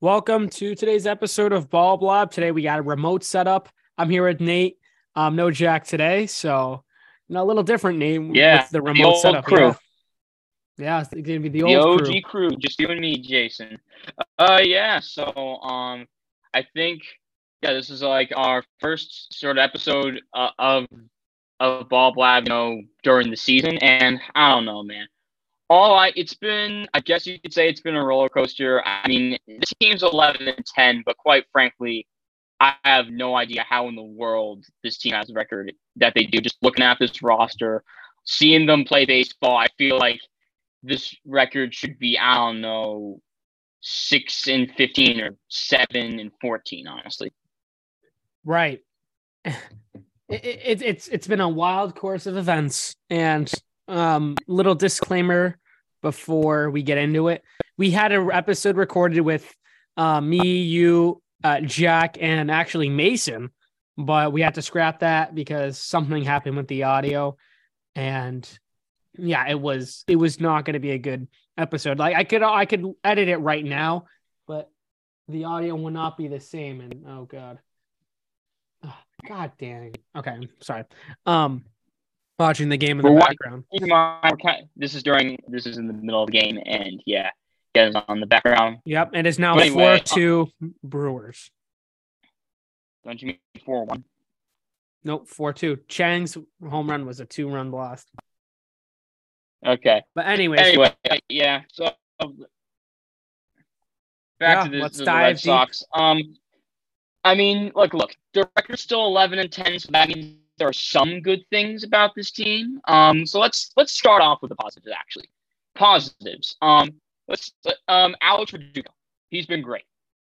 Welcome to today's episode of Ball Blab. Today we got a remote setup. I'm here with Nate. Um, no Jack today, so you know, a little different name. Yeah, with the the remote old setup. crew. Yeah. yeah, it's gonna be the the old OG crew. crew. just you and me, Jason. Uh, yeah. So, um, I think, yeah, this is like our first sort of episode uh, of of Ball Blab, you know, during the season, and I don't know, man. All I, it's been, I guess you could say it's been a roller coaster. I mean, this team's eleven and ten, but quite frankly, I have no idea how in the world this team has a record that they do. Just looking at this roster, seeing them play baseball, I feel like this record should be I don't know six and fifteen or seven and fourteen. Honestly, Right. It, it, it's it's been a wild course of events, and um, little disclaimer before we get into it. We had an episode recorded with uh, me, you, uh, Jack, and actually Mason, but we had to scrap that because something happened with the audio, and yeah, it was it was not going to be a good episode. Like I could I could edit it right now, but the audio will not be the same. And oh god. God dang. Okay, I'm sorry. Um, watching the game in the background. keep in mind this is during this is in the middle of the game, and yeah, guys on the background. Yep, and it is now But anyway, four uh, two Brewers. Don't you mean four one? Nope, four two. Chang's home run was a two run blast. Okay. But anyways, Anyway, yeah. So back Yeah, to the, let's to dive Red deep. Sox. Um, I mean, look, look, the record's still eleven and ten, so that means there are some good things about this team. Um, so let's let's start off with the positives. Actually, positives. Um, let's um Alex Verdugo. He's been great.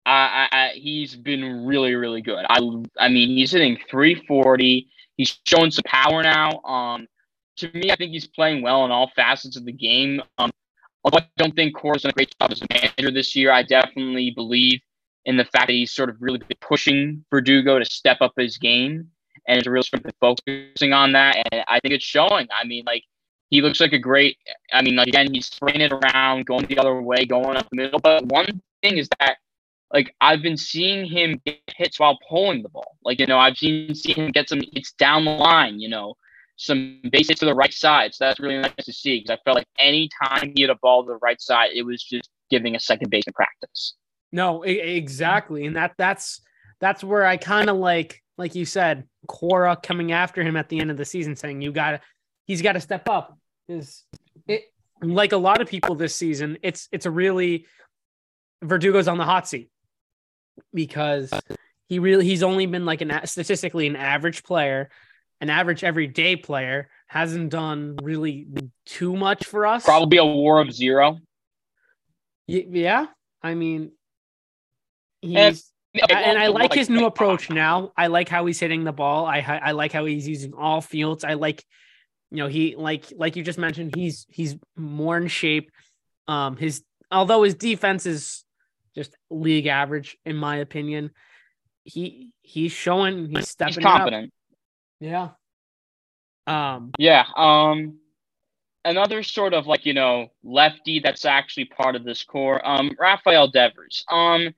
I, I, he's been really really good. I I mean he's hitting 340. He's showing some power now. Um, to me, I think he's playing well in all facets of the game. Um, although I don't think Cora's done a great job as a manager this year, I definitely believe in the fact that he's sort of really been pushing Verdugo to step up his game and is really sort of focusing on that. And I think it's showing. I mean, like he looks like a great. I mean, again, he's spraying it around, going the other way, going up the middle. But one thing is that, like, I've been seeing him get hits while pulling the ball. Like, you know, I've seen seen him get some hits down the line. You know, some base hits to the right side. So that's really nice to see because I felt like any time he had a ball to the right side, it was just giving a second baseman practice. no, exactly, and that that's that's where I kind of like, like you said, Cora coming after him at the end of the season, saying you got to, he's got to step up. Is it like a lot of people this season? It's it's a really Verdugo's on the hot seat because he really he's only been like an a- statistically an average player, an average everyday player hasn't done really too much for us. Probably a war of zero. Y- yeah, I mean, he's And- I like his new approach now. I like how he's hitting the ball. I I like how he's using all fields. I like, you know, he like like you just mentioned, he's he's more in shape. Um, his although his defense is just league average in my opinion, he he's showing he's He's stepping up. competent. Yeah. Um. Yeah. Um, another sort of like you know lefty that's actually part of this core. Um, Rafael Devers. Um,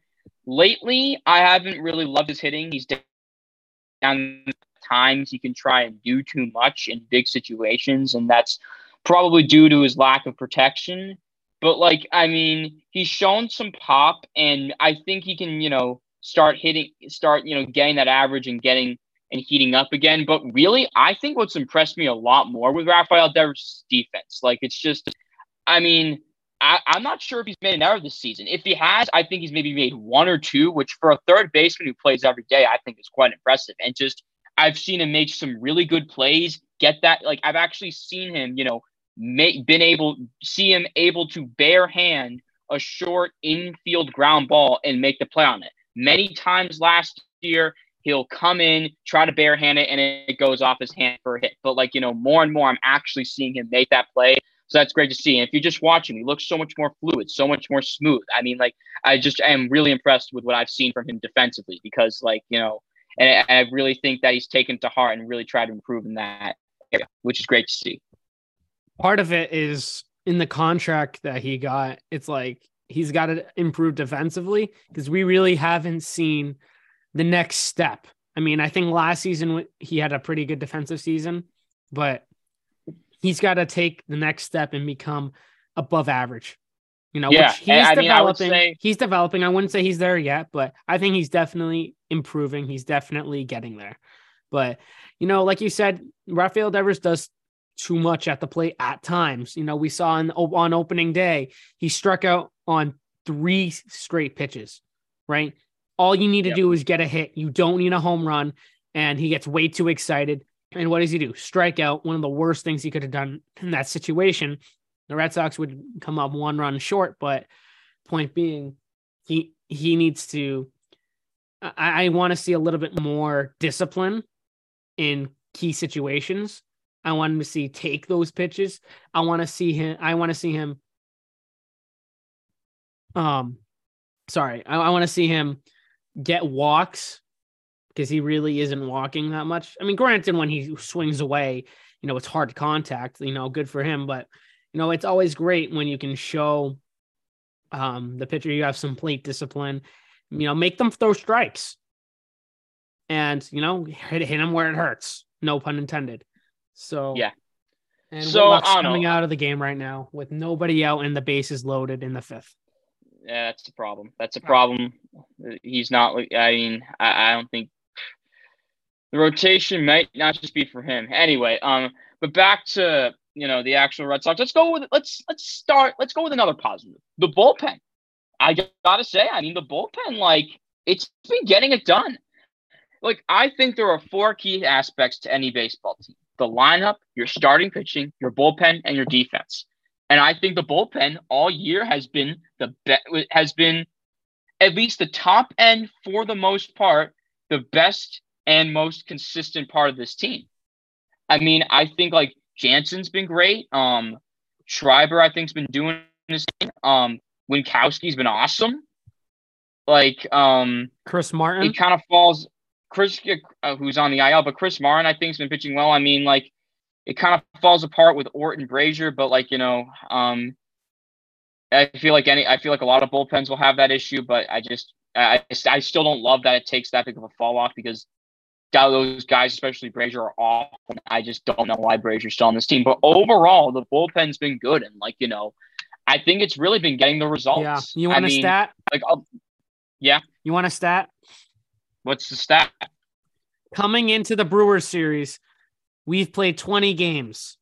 lately I haven't really loved his hitting. He's down times he can try and do too much in big situations, and that's probably due to his lack of protection. But like, I mean, he's shown some pop, and I think he can, you know, start hitting, start, you know, getting that average and getting and heating up again. But really, I think what's impressed me a lot more with Rafael Devers' defense. Like, it's just, I mean, I, I'm not sure if he's made an error this season. If he has, I think he's maybe made one or two, which for a third baseman who plays every day, I think is quite impressive. And just, I've seen him make some really good plays. Get that, like, I've actually seen him, you know, make, been able, see him able to bare hand a short infield ground ball and make the play on it. Many times last year, he'll come in, try to bare hand it, and it goes off his hand for a hit. But like, you know, more and more, I'm actually seeing him make that play. So that's great to see. And if you just watch him, he looks so much more fluid, so much more smooth. I mean, like, I just am really impressed with what I've seen from him defensively because, like, you know, and I, I really think that he's taken to heart and really tried to improve in that area, which is great to see. part of it is in the contract that he got. It's like he's got to improve defensively because we really haven't seen the next step. I mean, I think last season he had a pretty good defensive season, but he's got to take the next step and become above average. You know, Yeah, which he's I mean, developing. say- He's developing. I wouldn't say he's there yet, but I think he's definitely improving. He's definitely getting there. But you know, like you said, Rafael Devers does too much at the plate at times. You know, we saw on on opening day he struck out on three straight pitches. Right, all you need to Yep. do is get a hit. You don't need a home run, and he gets way too excited. And what does he do? Strike out. One of the worst things he could have done in that situation. The Red Sox would come up one run short, but point being, he he needs to. I, I want to see a little bit more discipline in key situations. I want him to see take those pitches. I want to see him. I want to see him. Um, sorry, I, I want to see him get walks because he really isn't walking that much. I mean, granted, when he swings away, you know, it's hard contact. You know, good for him, but you know, it's always great when you can show um the pitcher you have some plate discipline. You know, make them throw strikes, and you know, hit hit him where it hurts. No pun intended. So Yeah. And So, coming know. out of the game right now with nobody out and the bases loaded in the fifth. Yeah, that's the problem. That's a problem. He's not. I mean, I, I don't think the rotation might not just be for him. Anyway, um, but back to you know the actual Red Sox. Let's go with let's let's start. Let's go with another positive. The bullpen. I gotta say, I mean, the bullpen, like it's been getting it done. Like I think there are four key aspects to any baseball team: the lineup, your starting pitching, your bullpen, and your defense. And I think the bullpen all year has been the be- has been at least the top end for the most part, the best and most consistent part of this team. I mean, I think like Jansen's been great. Um, Schreiber, I think's been doing this. Thing. Um, Winckowski's been awesome. Like, um, Chris Martin. it kind of falls. Chris, uh, who's on the IL, but Chris Martin, I think, has been pitching well. I mean, like, it kind of falls apart with Orton Brasier, but like you know, um, I feel like any, I feel like a lot of bullpens will have that issue, but I just, I, I still don't love that it takes that big of a fall off because those guys, especially Brasier, are off, and I just don't know why Brasier's still on this team. But overall, the bullpen's been good, and like you know, I think it's really been getting the results. yeah. You want a mean, stat? Like, I'll, yeah, You want a stat? what's the stat? Coming into the Brewers series, we've played 20 games.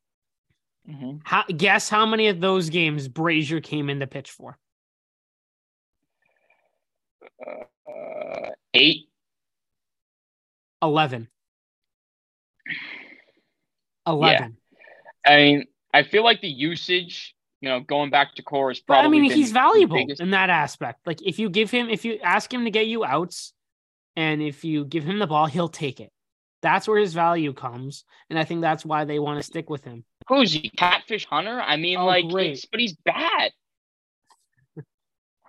Mm-hmm. How, guess how many of those games Brasier came in to pitch for? Uh, eight. 11. 11. I mean, I feel like the usage, you know, going back to core is But. I mean, he's valuable biggest- in that aspect. Like if you give him, if you ask him to get you outs, and if you give him the ball, he'll take it. That's where his value comes, and I think that's why they want to stick with him. Who's he? Catfish Hunter? I mean, Oh, like, but he's bad.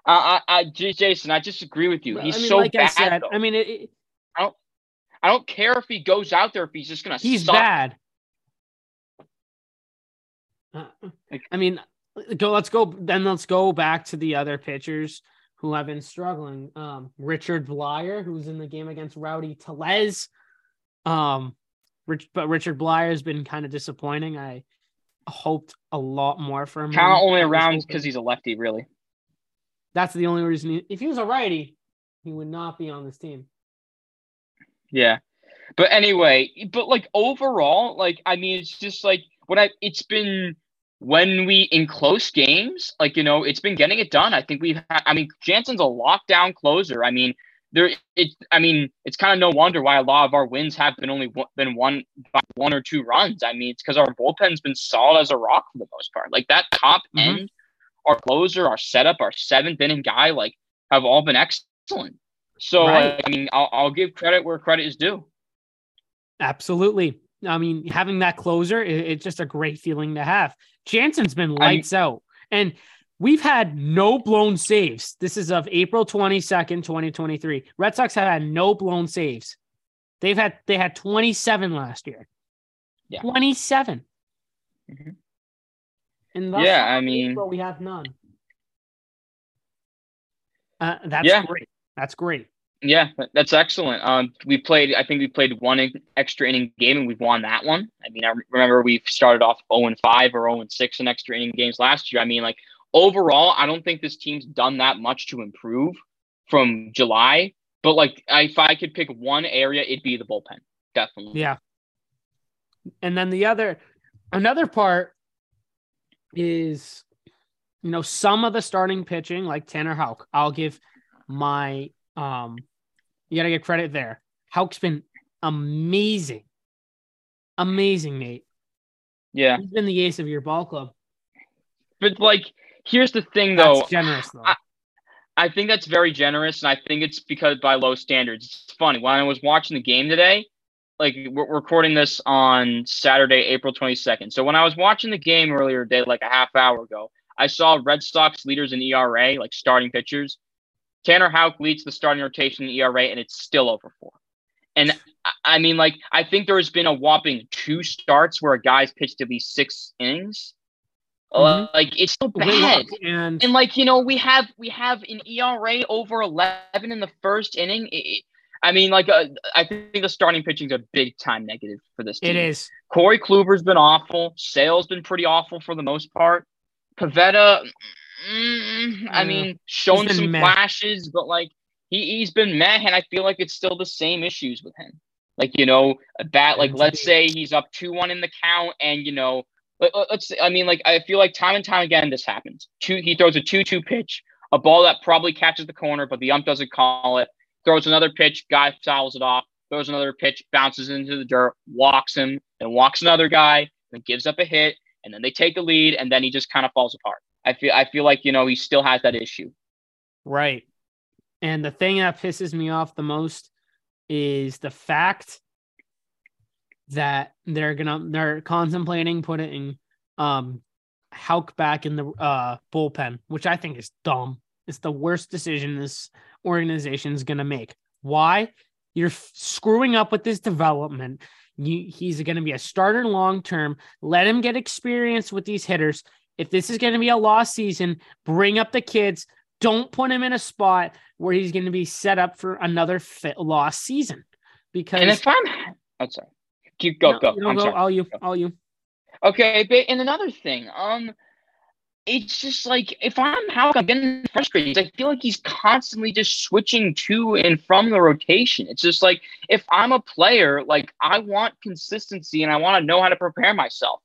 I, I, Jason, I disagree with you. He's I mean, so like bad. I said. I mean, it, it- I don't care if he goes out there if he's just gonna. he's suck. bad. Uh, I mean, go. Let's go. Then let's go back to the other pitchers who have been struggling. Um, Richard Bleier, who's in the game against Rowdy Tellez. Um, Rich, but Richard Bleier has been kind of disappointing. I hoped a lot more from him. Kind of only around because he's a lefty, really. That's the only reason. He, if he was a righty, he would not be on this team. Yeah. But anyway, but like overall, like I mean, it's just like when I. It's been when we in close games, like you know, it's been getting it done. I think we've. Had, I mean, Jansen's a lockdown closer. I mean, there. It. I mean, it's kind of no wonder why a lot of our wins have been only one, been one by one or two runs. I mean, it's because our bullpen's been solid as a rock for the most part. Like that top Mhm. end, our closer, our setup, our seventh inning guy, like have all been excellent. So Right. I mean, I'll, I'll give credit where credit is due. Absolutely. I mean, having that closer, it- it's just a great feeling to have. Jansen's been lights out, and we've had no blown saves. This is of April 22nd, 2023. Red Sox have had no blown saves. They've had they had 27 last year. Yeah. 27. Mhm. And Yeah, I mean- April, we have none. Uh, that's Yeah. great. That's great. Yeah, that's excellent. Um, we played. I think we played one extra inning game and we've won that one. I mean, I remember we started off zero and five or zero and six in extra inning games last year. I mean, like overall, I don't think this team's done that much to improve from July. But like, if I could pick one area, it'd be the bullpen. Definitely. Yeah. And then the other, another part is, you know, some of the starting pitching, like Tanner Houck, I'll give my, um, you got to get credit there. Houck's been amazing. Amazing, Nate. Yeah. He's been the ace of your ball club. But like, here's the thing, That's though. generous, though. I- I think that's very generous, and I think it's because by low standards. It's funny when I was watching the game today. Like we're recording this on Saturday, April twenty second. So when I was watching the game earlier today, like a half hour ago, I saw Red Sox leaders in ERA, like starting pitchers. Tanner Houck leads the starting rotation in ERA, and it's still over four. And I- mean, like I think there has been a whopping two starts where a guy's pitched at least six innings. Uh, Mhm. Like it's so bad. and And like you know, we have we have an ERA over eleven in the first inning. It- I mean, like uh, I think the starting pitching is a big time negative for this team. it is. Corey Kluber's been awful. Sale's been pretty awful for the most part. Pivetta, mm, I mean, shown some meh. flashes, but like he he's been meh, and I feel like it's still the same issues with him. Like you know, a bat. Like let's say he's up two one in the count, and you know, let, let's. I mean, like I feel like time and time again this happens. Two, he throws a two two pitch, a ball that probably catches the corner, but the ump doesn't call it. Throws another pitch, guy fouls it off. Throws another pitch, bounces into the dirt, walks him, and walks another guy, then gives up a hit, and then they take the lead, and then he just kind of falls apart. I feel I feel like you know he still has that issue. Right. And the thing that pisses me off the most is the fact that they're gonna they're contemplating putting um Houck back in the uh bullpen, which I think is dumb. It's the worst decision this organization is gonna make. Why? You're f- screwing up with this development. You, he's going to be a starter long term. Let him get experience with these hitters. If this is going to be a lost season, bring up the kids. Don't put him in a spot where he's going to be set up for another fit lost season. Because And if I'm, oh sorry, keep go No, go. I'm go. sorry. All you, all you. Okay, but and another thing, um, it's just like if I'm how I'm getting frustrated. I feel like he's constantly just switching to and from the rotation. It's just like if I'm a player, like I want consistency and I want to know how to prepare myself.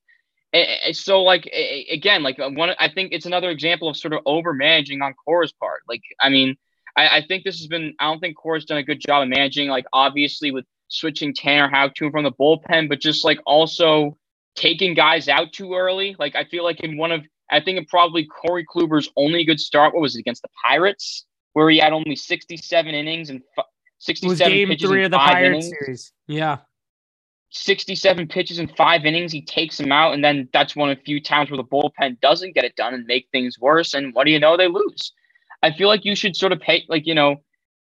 So like again, like uh, one, I think it's another example of sort of over managing on Cora's part. Like I mean, I, I think this has been. I don't think Cora's done a good job of managing. Like obviously with switching Tanner Houck to and from the bullpen, but just like also taking guys out too early. Like I feel like in one of I think in probably Corey Kluber's only good start. What was it against the Pirates, where he had only 67 innings and f- It was 67 game three of the Pirates series. Yeah. 67 pitches in five innings. He takes them out, and then that's one of the few times where the bullpen doesn't get it done and make things worse. And what do you know? They lose. I feel like you should sort of pay, like you know,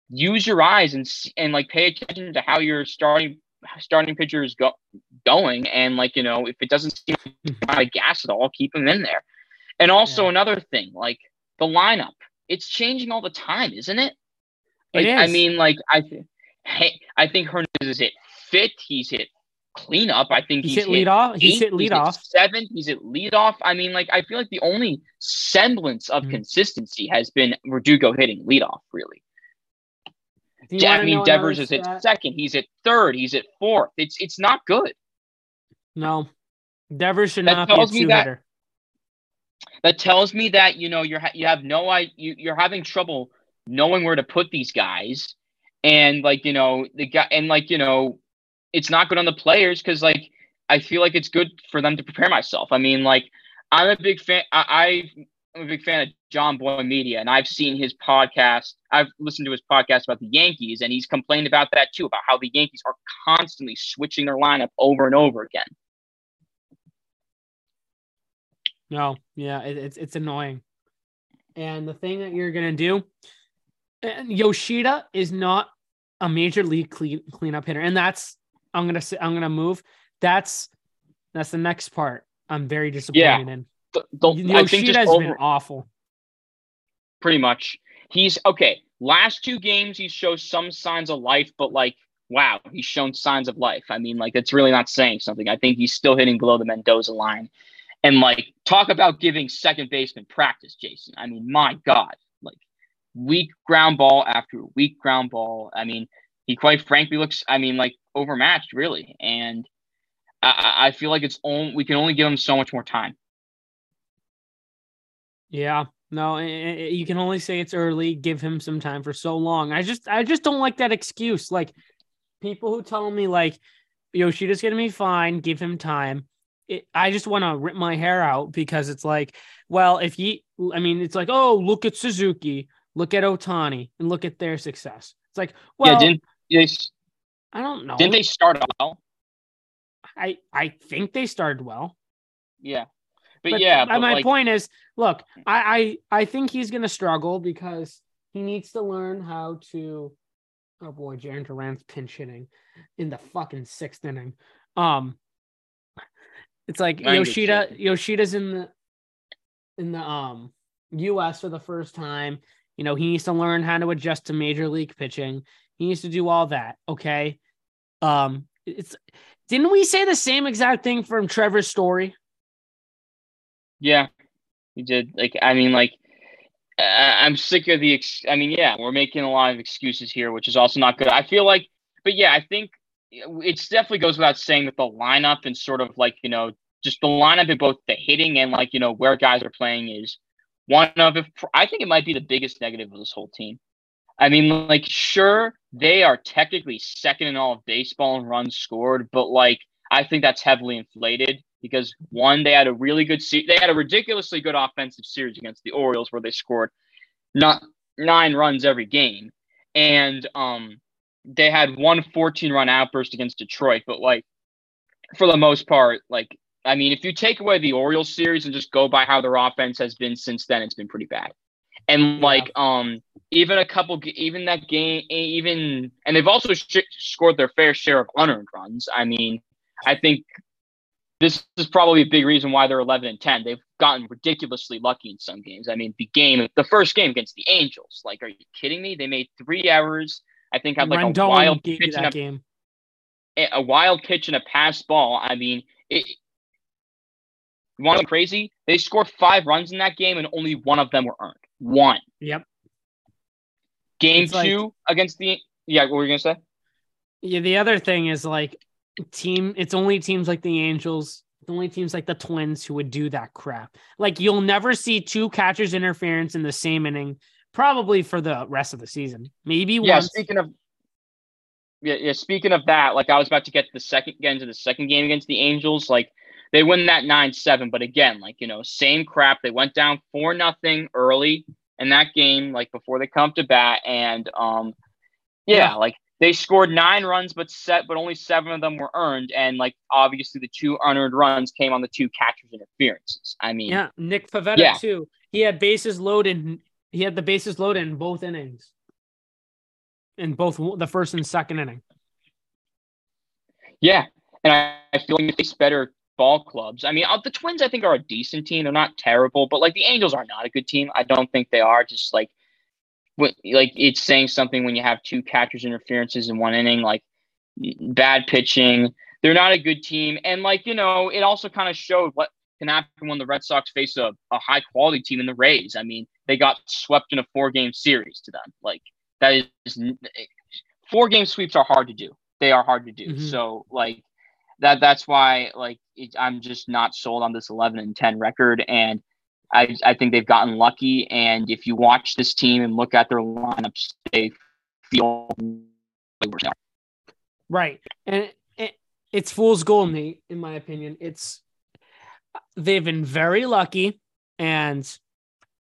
use your eyes and and like pay attention to how your starting starting pitcher is go, going, and like you know, if it doesn't seem like a gas at all, keep him in there. And also Yeah. another thing, like the lineup, it's changing all the time, isn't it? It Like, I mean, like I, hey, I think Hernandez is hit fit. He's hit cleanup. I think He's he's, hit lead off. He's eight, hit lead off. seven. He's at lead off. I mean, like I feel like the only semblance of Mhm. consistency has been Verdugo hitting lead off. Really, I mean Devers is at second. He's at third. He's at fourth. It's it's not good. No. Devers should That not be a tells me two that- hitter. That tells me that you know you're you have no I you, you're having trouble knowing where to put these guys, and like you know the guy and like you know it's not good on the players because like I feel like it's good for them to prepare myself. I mean like I'm a big fan. I, I'm a big fan of Jomboy Media, and I've seen his podcast. I've listened to his podcast about the Yankees, and he's complained about that too, about how the Yankees are constantly switching their lineup over and over again. No, yeah, it, it's it's annoying. And the thing that you're gonna do, Yoshida is not a major league clean cleanup hitter, and that's I'm gonna say I'm gonna move. That's that's the next part. I'm very disappointed in. The, the, I think just over, been awful. pretty much. he's okay. Last two games, he shows some signs of life, but like, wow, he's shown signs of life. I mean, like, it's really not saying something. I think he's still hitting below the Mendoza line. And like, talk about giving second baseman practice, Jason. I mean, my God, like, weak ground ball after weak ground ball. I mean, he quite frankly looks, I mean, like, overmatched, really. And I, I feel like it's only, we can only give him so much more time. Yeah, no, you can only say it's early. Give him some time for so long. I just, I just don't like that excuse. Like people who tell me like Yoshida's gonna be fine. Give him time. It, I just want to rip my hair out because it's like, well, if he, I mean, it's like, oh, look at Suzuki, look at Ohtani, and look at their success. It's like, well, yeah, didn't they, I don't know. Didn't they start well? I I think they started well. Yeah. But, but yeah, but my like, point is, look, I, I I think he's gonna struggle because he needs to learn how to. Oh boy, Jarren Duran's pinch hitting in the fucking sixth inning. Um, it's like Yoshida. Yoshida's in the in the um U.S. for the first time. You know, he needs to learn how to adjust to major league pitching. He needs to do all that. Okay. Um, it's didn't we say the same exact thing from Trevor's Story? Yeah, he did. Like, I mean, like, I'm sick of the. Ex- I mean, yeah, we're making a lot of excuses here, which is also not good. I feel like, but yeah, I think it definitely goes without saying that the lineup and sort of like you know just the lineup in both the hitting and like you know where guys are playing is one of if I think it might be the biggest negative of this whole team. I mean, like, sure, they are technically second in all of baseball in runs scored, but like, I think that's heavily inflated because one, they had a really good se- they had a ridiculously good offensive series against the Orioles where they scored not nine runs every game, and um, they had one 14 run outburst against Detroit, but like, for the most part, like, I mean, if you take away the Orioles series and just go by how their offense has been since then, it's been pretty bad. And like, um, even a couple, even that game, even, and they've also sh- scored their fair share of unearned runs. I mean, I think this is probably a big reason why they're 11 and 10. They've gotten ridiculously lucky in some games. I mean, the game, the first game against the Angels, like, are you kidding me? They made three errors. I think had like Rendon a wild pitch and a, game. a wild pitch and a pass ball. I mean, it, you want to go crazy? They scored five runs in that game, and only one of them were earned. One. Yep. Game it's two like, against the yeah. What were you gonna say? Yeah. The other thing is like team. It's only teams like the Angels. It's only teams like the Twins who would do that crap. Like you'll never see two catchers interference in the same inning. Probably for the rest of the season. Maybe yeah. Once. Speaking of yeah, yeah. Speaking of that, like I was about to get the second get into the second game against the Angels. Like they win that nine seven, but again, like you know, same crap. They went down four nothing early in that game, like before they come to bat, and um, yeah, yeah, like they scored nine runs, but set, but only seven of them were earned, and like obviously the two unearned runs came on the two catchers interferences. I mean, yeah, Nick Pivetta yeah. too. He had bases loaded. He had the bases loaded in both innings, in both the first and second inning. Yeah, and I, I feel like it's better ball clubs. I mean, uh, the Twins I think are a decent team. They're not terrible, but like the Angels are not a good team. I don't think they are. Just like like it's saying something when you have two catchers interferences in one inning, like bad pitching. They're not a good team, and like you know, it also kind of showed what can happen when the Red Sox face a, a high quality team in the Rays. I mean, they got swept in a four game series to them. Like that is four game sweeps are hard to do. They are hard to do. Mm-hmm. So like that that's why like it, I'm just not sold on this 11 and 10 record. And I, I think they've gotten lucky. And if you watch this team and look at their lineups they feel right. And it, it's fool's gold Nate in my opinion. It's they've been very lucky. And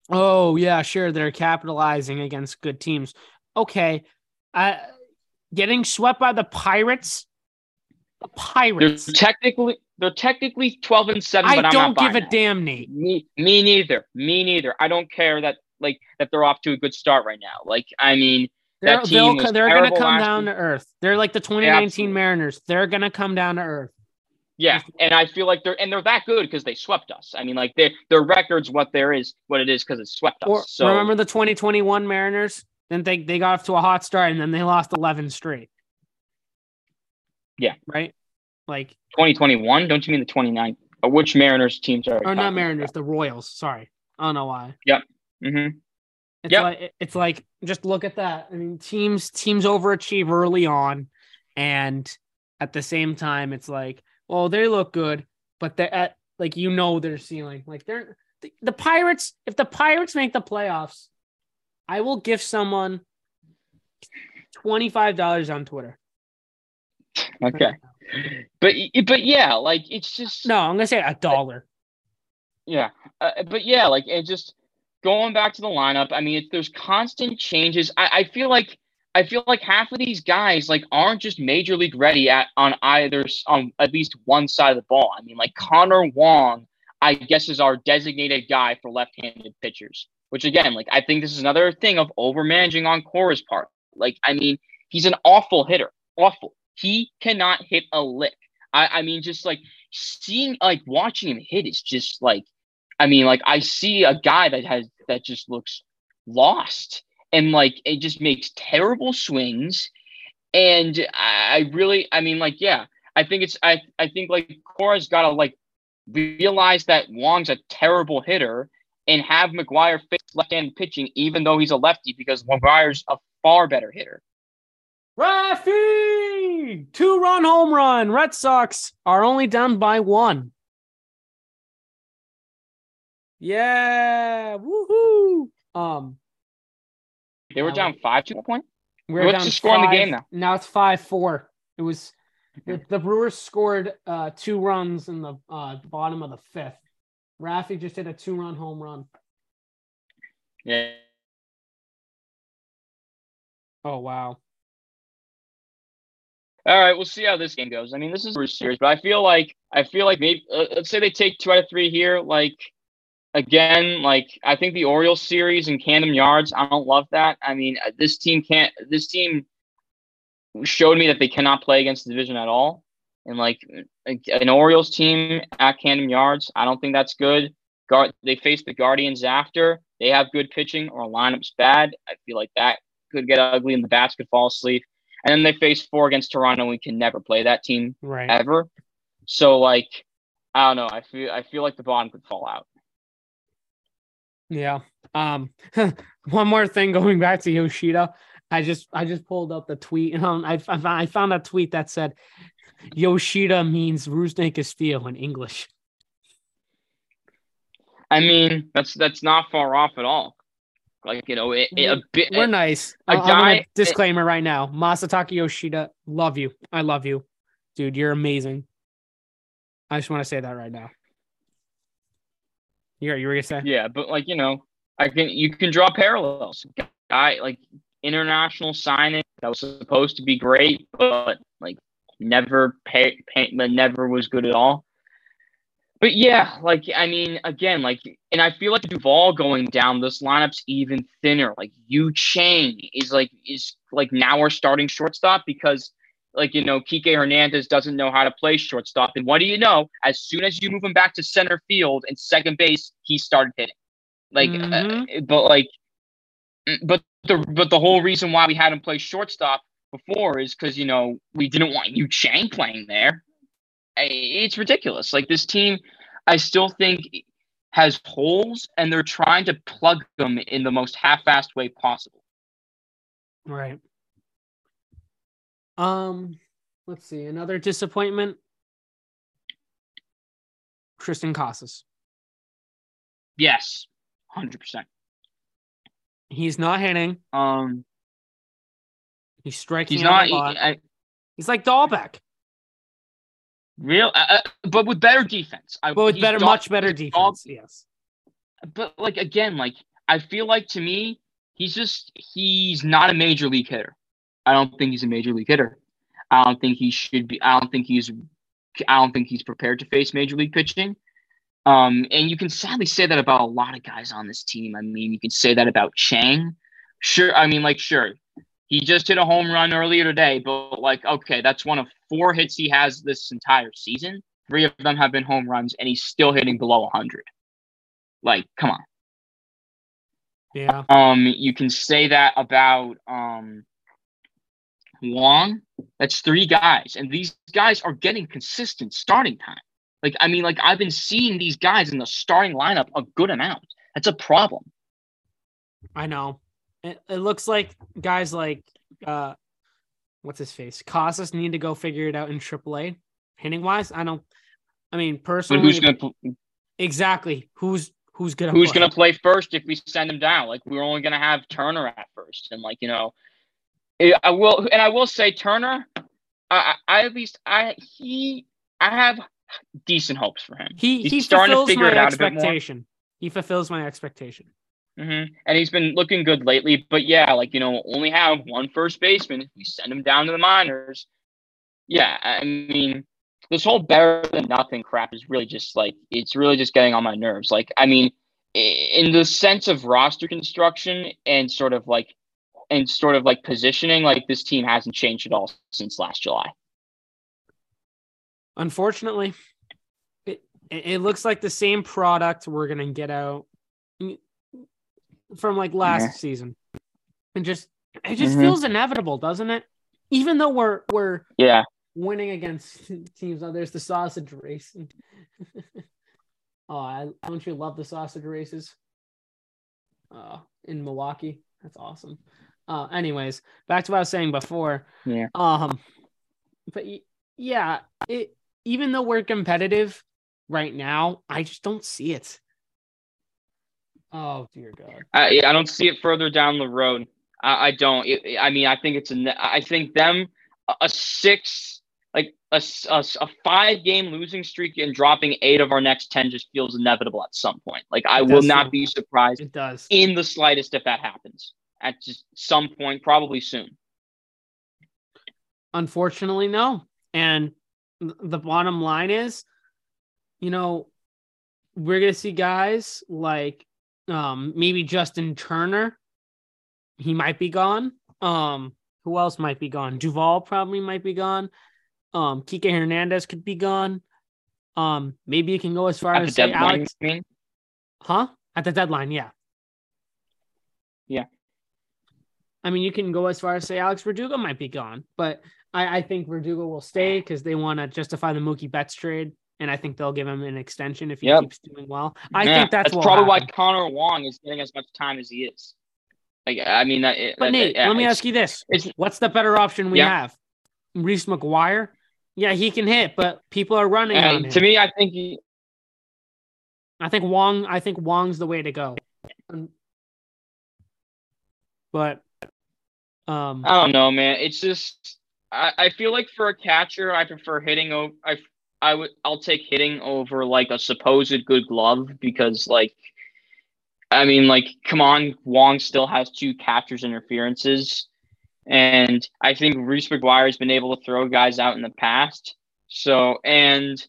oh yeah sure they're capitalizing against good teams. Okay. Getting swept by the pirates the Pirates. They're technically they're technically 12 and 7, I don't give a damn, Nate. Me, me neither. Me neither. I don't care that like that they're off to a good start right now. Like, I mean, they're, they're gonna come down week. to earth. They're like the 2019 Mariners. They're gonna come down to earth. Yeah, and I feel like they're and they're that good because they swept us. I mean, like their their records, what there is, what it is, because it swept us. Or so remember the 2021 Mariners? Then they they got off to a hot start and then they lost 11 straight. Yeah. Right. Like 2021. Don't you mean the 29? Or which Mariners teams are? or not Mariners, the Royals. Sorry, I don't know why. hmm It's Yep. like it's like just look at that. I mean, teams teams overachieve early on, and at the same time, it's like, well, they look good, but they're at like you know their ceiling. Like they're the, the Pirates. If the Pirates make the playoffs, I will give someone twenty five dollars on Twitter. Okay, but but yeah, like it's just No, I'm gonna say a dollar. Yeah, uh, but yeah, like it just going back to the lineup. I mean, it, there's constant changes. I, I feel like I feel like half of these guys like aren't just major league ready at on either on at least one side of the ball. I mean, like Connor Wong, I guess is our designated guy for left-handed pitchers. Which again, like I think this is another thing of over managing on Cora's part. Like, I mean, he's an awful hitter, awful. He cannot hit a lick. I, I mean, just like seeing, like watching him hit is just like I mean, like I see a guy that has that just looks lost and like it just makes terrible swings. And I I really, I mean, like, yeah, I think it's I I think like Cora's gotta like realize that Wong's a terrible hitter and have McGuire fix left-handed pitching, even though he's a lefty, because McGuire's a far better hitter. Rafi, two run home run. Red Sox are only down by one. Yeah, woohoo! Um, They were Yeah, down five to the point. we're What's down the score in the game now? Now it's five four. It was the, the Brewers scored uh, two runs in the uh, bottom of the fifth. Rafi just hit a two run home run. Yeah. Oh wow! All right, we'll see how this game goes. I mean, this is a series, but I feel like I feel like maybe uh, let's say they take two out of three here. Like again, like I think the Orioles series and Camden Yards. I don't love that. I mean, uh, this team can't. This team showed me that they cannot play against the division at all. And like an Orioles team at Camden Yards, I don't think that's good. Guard, they face the Guardians after. They have good pitching or lineup's bad. I feel like that could get ugly and the bats could fall asleep. And then they face four against Toronto. We can never play that team Right. ever. So like, I don't know. I feel I feel like the bottom could fall out. Yeah. Um. one more thing going back to Yoshida. I just I just pulled up the tweet and I I found, I found a tweet that said Yoshida means Rusney Castillo in English. I mean, that's that's not far off at all. Like you know, it, it, a bit. We're nice. a I- I'm gonna guy- disclaimer right now. Masataka Yoshida, love you. I love you, dude. You're amazing. I just want to say that right now. You're you were gonna say? Yeah, but like you know, I can you can draw parallels. Guy like international signing that was supposed to be great, but like never pay, pay never was good at all. But yeah, like I mean, again, like, and I feel like Duvall going down, this lineup's even thinner. Like Yu Chang is like is like now we're starting shortstop because like you know Kike Hernandez doesn't know how to play shortstop. And what do you know? As soon as you move him back to center field and second base, he started hitting. Like, Mhm. uh, but like, but the but the whole reason why we had him play shortstop before is because you know we didn't want Yu Chang playing there. It's ridiculous. Like this team, I still think has holes, and they're trying to plug them in the most half-assed way possible. Right. Um, let's see. Another disappointment. Triston Casas. Yes, hundred percent. He's not hitting. Um, He's striking he's not lot. I, He's like Dalbec, real, uh, uh, but with better defense. I, but with better, Dahl- much better defense. Yes. but like again, like I feel like to me, he's just he's not a major league hitter. I don't think he's a major league hitter. I don't think he should be. I don't think he's. I don't think he's prepared to face major league pitching. Um, and you can sadly say that about a lot of guys on this team. I mean, you can say that about Chang. Sure, I mean, like, sure, he just hit a home run earlier today, but like, okay, that's one of four hits he has this entire season. Three of them have been home runs, and he's still hitting below 100. Like, come on. Yeah. Um, you can say that about um Wong. That's three guys, and these guys are getting consistent starting time. Like, I mean, like I've been seeing these guys in the starting lineup a good amount. That's a problem. I know. It, it looks like guys like uh what's his face? Casas need to go figure it out in AAA. Hitting wise, I don't I mean But personally who's gonna pl- exactly who's who's gonna who's play? gonna play first if we send him down? Like we're only gonna have Turner at first, and like you know, I I will and I will say Turner. I, I at least I he I have decent hopes for him. he he's he starting to figure it out a bit more. He fulfills my expectation. Hmm And he's been looking good lately. But yeah, like, you know, only have one first baseman. We send him down to the minors, yeah, I mean, this whole better than nothing crap is really just like, it's really just getting on my nerves. Like, I mean, in the sense of roster construction and sort of like, and sort of like positioning, like this team hasn't changed at all since last July. Unfortunately, it it looks like the same product we're gonna get out from like last Yeah. season. And just it just Mhm. feels inevitable, doesn't it? Even though we're we're Yeah. winning against teams. Oh, there's the sausage race. oh, I, don't you love the sausage races? Uh, in Milwaukee, that's awesome. Uh, anyways, back to what I was saying before. Yeah. Um, but yeah, it even though we're competitive right now, I just don't see it. Oh dear God. I, I don't see it further down the road. I, I don't. It, I mean, I think it's a. ne- I think them a- a six, like a a five game losing streak and dropping eight of our next ten just feels inevitable at some point. Like I will not be surprised It does. in the slightest if that happens at just some point, probably soon. Unfortunately, no. And the bottom line is, you know, we're gonna see guys like um maybe Justin Turner. He might be gone. Um, who else might be gone? Duvall probably might be gone. Um, Kike Hernandez could be gone. Um, maybe you can go as far At as say deadline, Alex, mean, huh? At the deadline, yeah. Yeah. I mean, you can go as far as say Alex Verdugo might be gone, but I, I think Verdugo will stay because they want to justify the Mookie Betts trade, and I think they'll give him an extension if he Yep. keeps doing well. I yeah, think that's, what probably will why. Connor Wong is getting as much time as he is. Like I mean that. But that- Nate, yeah, let me ask you this: What's the better option we Yeah. have? Reese McGuire. Yeah, he can hit, but people are running on him. to me, I think he, I think Wong. I think Wong's the way to go. But, um, I don't know, man. It's just I, I feel like for a catcher, I prefer hitting over. I I would I'll take hitting over like a supposed good glove because like, I mean like come on, Wong still has two catcher's interferences, and I think Reese McGuire has been able to throw guys out in the past. So and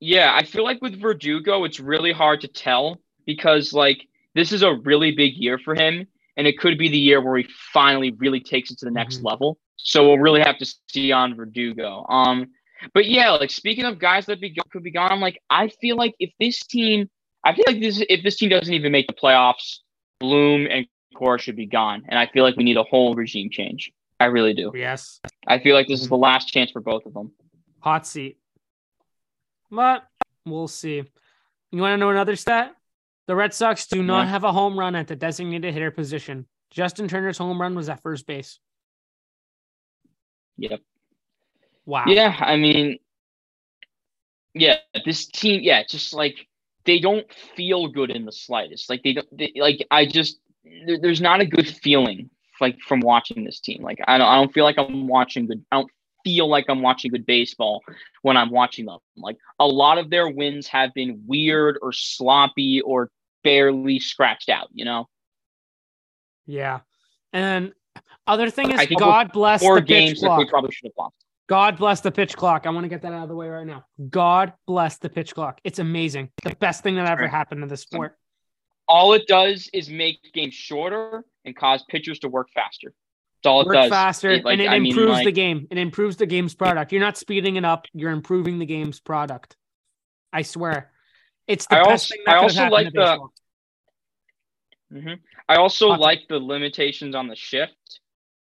yeah, I feel like with Verdugo, it's really hard to tell because like this is a really big year for him and it could be the year where he finally really takes it to the next Mhm. level. So we'll really have to see on Verdugo. Um, but yeah, like speaking of guys that be could be gone, like I feel like if this team, I feel like this if this team doesn't even make the playoffs, Bloom and Cora should be gone, and I feel like we need a whole regime change. I really do. yes, I feel like this is the last chance for both of them. hot seat. But we'll see. You want to know another stat? The Red Sox do not Yeah. have a home run at the designated hitter position. Justin Turner's home run was at first base. Yep. Wow. Yeah, I mean, yeah, this team, yeah, just like they don't feel good in the slightest. Like they don't, they, like I just there, there's not a good feeling like from watching this team. Like I don't, I don't feel like I'm watching good. I don't feel like I'm watching good baseball when I'm watching them. Like a lot of their wins have been weird or sloppy or barely scratched out. You know, Yeah. And other thing is, God bless four the pitch games that clock. they probably should have lost. God bless the pitch clock. I want to get that out of the way right now. God bless the pitch clock. It's amazing. The best thing that ever happened to the sport. All it does is make games shorter and cause pitchers to work faster. That's all it Work does. faster, It, like, and it I mean, improves like- the game. It improves the game's product. You're not speeding it up. You're improving the game's product. I swear, it's the I best also- thing that I also happened like the- baseball. hmm I also of- like the limitations on the shift.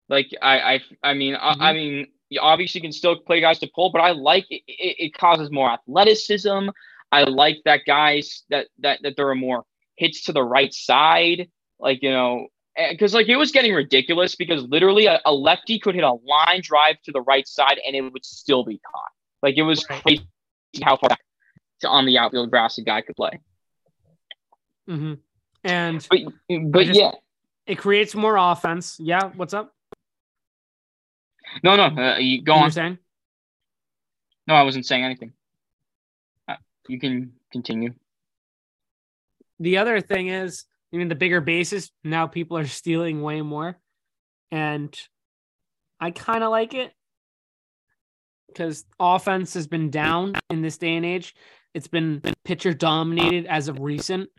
Like I, I, I mean, I, I mean, you obviously can still play guys to pull, but I like it, it. It causes more athleticism. I like that guys that that that there are more hits to the right side. Like you know, because like it was getting ridiculous because literally a, a lefty could hit a line drive to the right side and it would still be caught. Like it was crazy how far on the outfield grass a guy could play. Mm-hmm. And But but just- yeah, it creates more offense. Yeah, what's up? No, no, uh, you go You on. saying? No, I wasn't saying anything. Uh, you can continue. The other thing is, I mean, the bigger bases now people are stealing way more, and I kind of like it because offense has been down in this day and age. It's been pitcher dominated as of recent,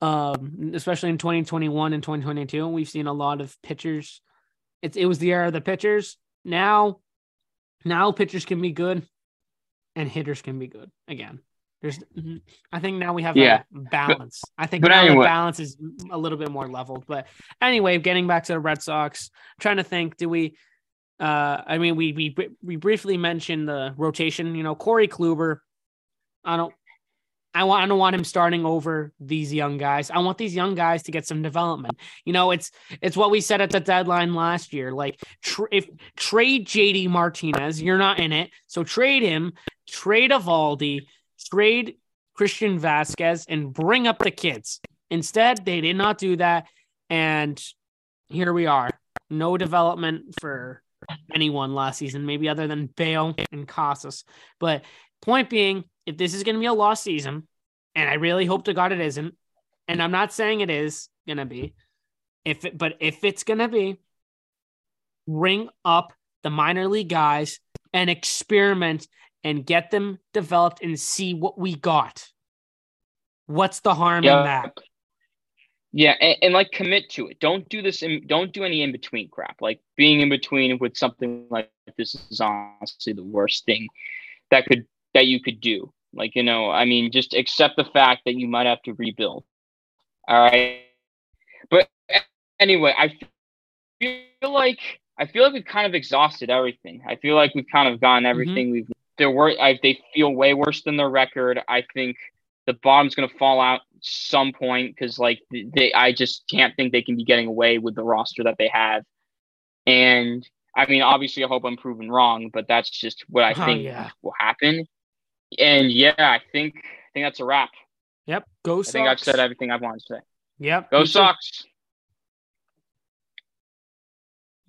um, especially in 2021 and 2022. We've seen a lot of pitchers. It's it was the era of the pitchers. Now, now pitchers can be good, and hitters can be good again. There's, I think now we have Yeah. a balance. I think but now anyway. the balance is a little bit more leveled. But anyway, getting back to the Red Sox, I'm trying to think, do we? Uh, I mean, we we we briefly mentioned the rotation. You know, Corey Kluber. I don't. I want. I don't want him starting over these young guys. I want these young guys to get some development. You know, it's it's what we said at the deadline last year. Like, tr- if trade JD Martinez, you're not in it, so trade him. Trade Eovaldi. Trade Christian Vázquez and bring up the kids. Instead, they did not do that, and here we are. No development for anyone last season, maybe other than Bello and Casas. But point being, if this is going to be a lost season, and I really hope to God it isn't, and I'm not saying it is going to be, if it, but if it's going to be, ring up the minor league guys and experiment and get them developed and see what we got. What's the harm in that? Yeah, and, and like commit to it. Don't do this. In, don't do any in between crap. Like being in between with something like this is honestly the worst thing that could that you could do. Like you know, I mean, just accept the fact that you might have to rebuild. All right, but anyway, I feel like I feel like we've kind of exhausted everything. I feel like we've kind of gotten mm-hmm. everything we've. There were. I, they feel way worse than their record. I think the bottom's going to fall out some point because like they I just can't think they can be getting away with the roster that they have. And I mean, obviously, I hope I'm proven wrong, but that's just what I Oh, think yeah. will happen. And yeah, I think I think that's a wrap. Yep. Go I think I've said everything I wanted to say. Yep. Go. Sox!